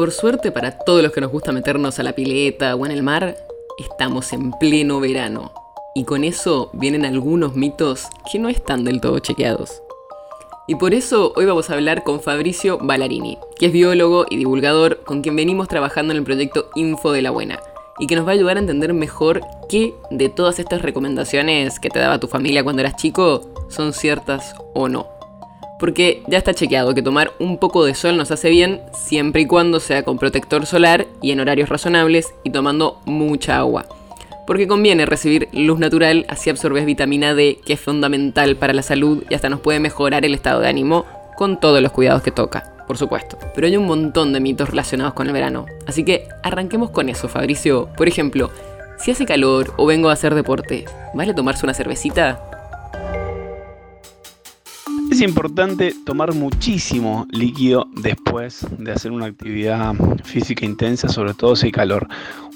Por suerte para todos los que nos gusta meternos a la pileta o en el mar, estamos en pleno verano. Y con eso vienen algunos mitos que no están del todo chequeados. Y por eso hoy vamos a hablar con Fabricio Ballarini, que es biólogo y divulgador con quien venimos trabajando en el proyecto Info de la Buena, y que nos va a ayudar a entender mejor qué de todas estas recomendaciones que te daba tu familia cuando eras chico son ciertas o no. Porque ya está chequeado que tomar un poco de sol nos hace bien siempre y cuando sea con protector solar y en horarios razonables y tomando mucha agua. Porque conviene recibir luz natural, así absorbes vitamina D, que es fundamental para la salud y hasta nos puede mejorar el estado de ánimo con todos los cuidados que toca, por supuesto. Pero hay un montón de mitos relacionados con el verano. Así que arranquemos con eso, Fabricio. Por ejemplo, si hace calor o vengo a hacer deporte, ¿vale tomarse una cervecita? Es importante tomar muchísimo líquido después de hacer una actividad física intensa, sobre todo si hay calor.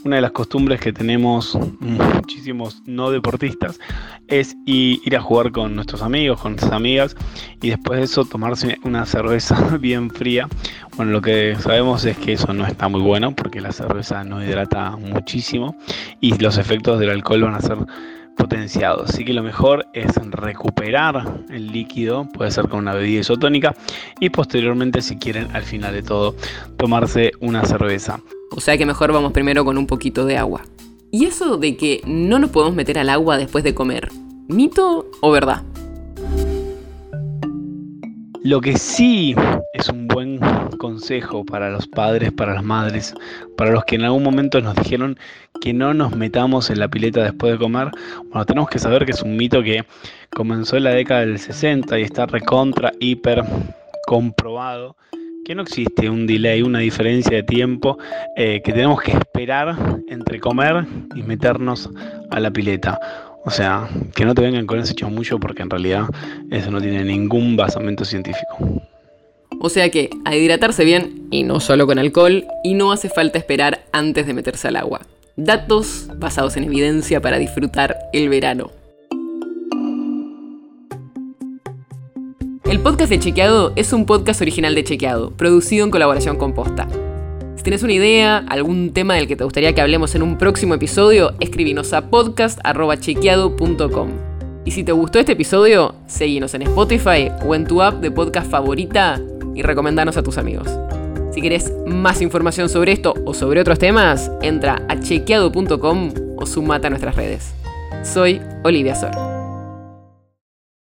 Una de las costumbres que tenemos muchísimos no deportistas es ir a jugar con nuestros amigos, con nuestras amigas y después de eso tomarse una cerveza bien fría. Bueno, lo que sabemos es que eso no está muy bueno porque la cerveza no hidrata muchísimo y los efectos del alcohol van a ser Así que lo mejor es recuperar el líquido, puede ser con una bebida isotónica y posteriormente si quieren al final de todo tomarse una cerveza. O sea que mejor vamos primero con un poquito de agua. ¿Y eso de que no nos podemos meter al agua después de comer? ¿Mito o verdad? Lo que sí es un buen consejo para los padres, para las madres, para los que en algún momento nos dijeron que no nos metamos en la pileta después de comer, bueno, tenemos que saber que es un mito que comenzó en la década del 60 y está recontra, hiper comprobado que no existe un delay, una diferencia de tiempo eh, que tenemos que esperar entre comer y meternos a la pileta. O sea, que no te vengan con ese chamullo porque en realidad eso no tiene ningún basamento científico. O sea que a hidratarse bien, y no solo con alcohol, y no hace falta esperar antes de meterse al agua. Datos basados en evidencia para disfrutar el verano. El podcast de Chequeado es un podcast original de Chequeado, producido en colaboración con Posta. Si tienes una idea, algún tema del que te gustaría que hablemos en un próximo episodio, escribinos a podcast.chequeado.com. Y si te gustó este episodio, seguinos en Spotify o en tu app de podcast favorita y recomendanos a tus amigos. Si querés más información sobre esto o sobre otros temas, entra a chequeado.com o sumate a nuestras redes. Soy Olivia Sor.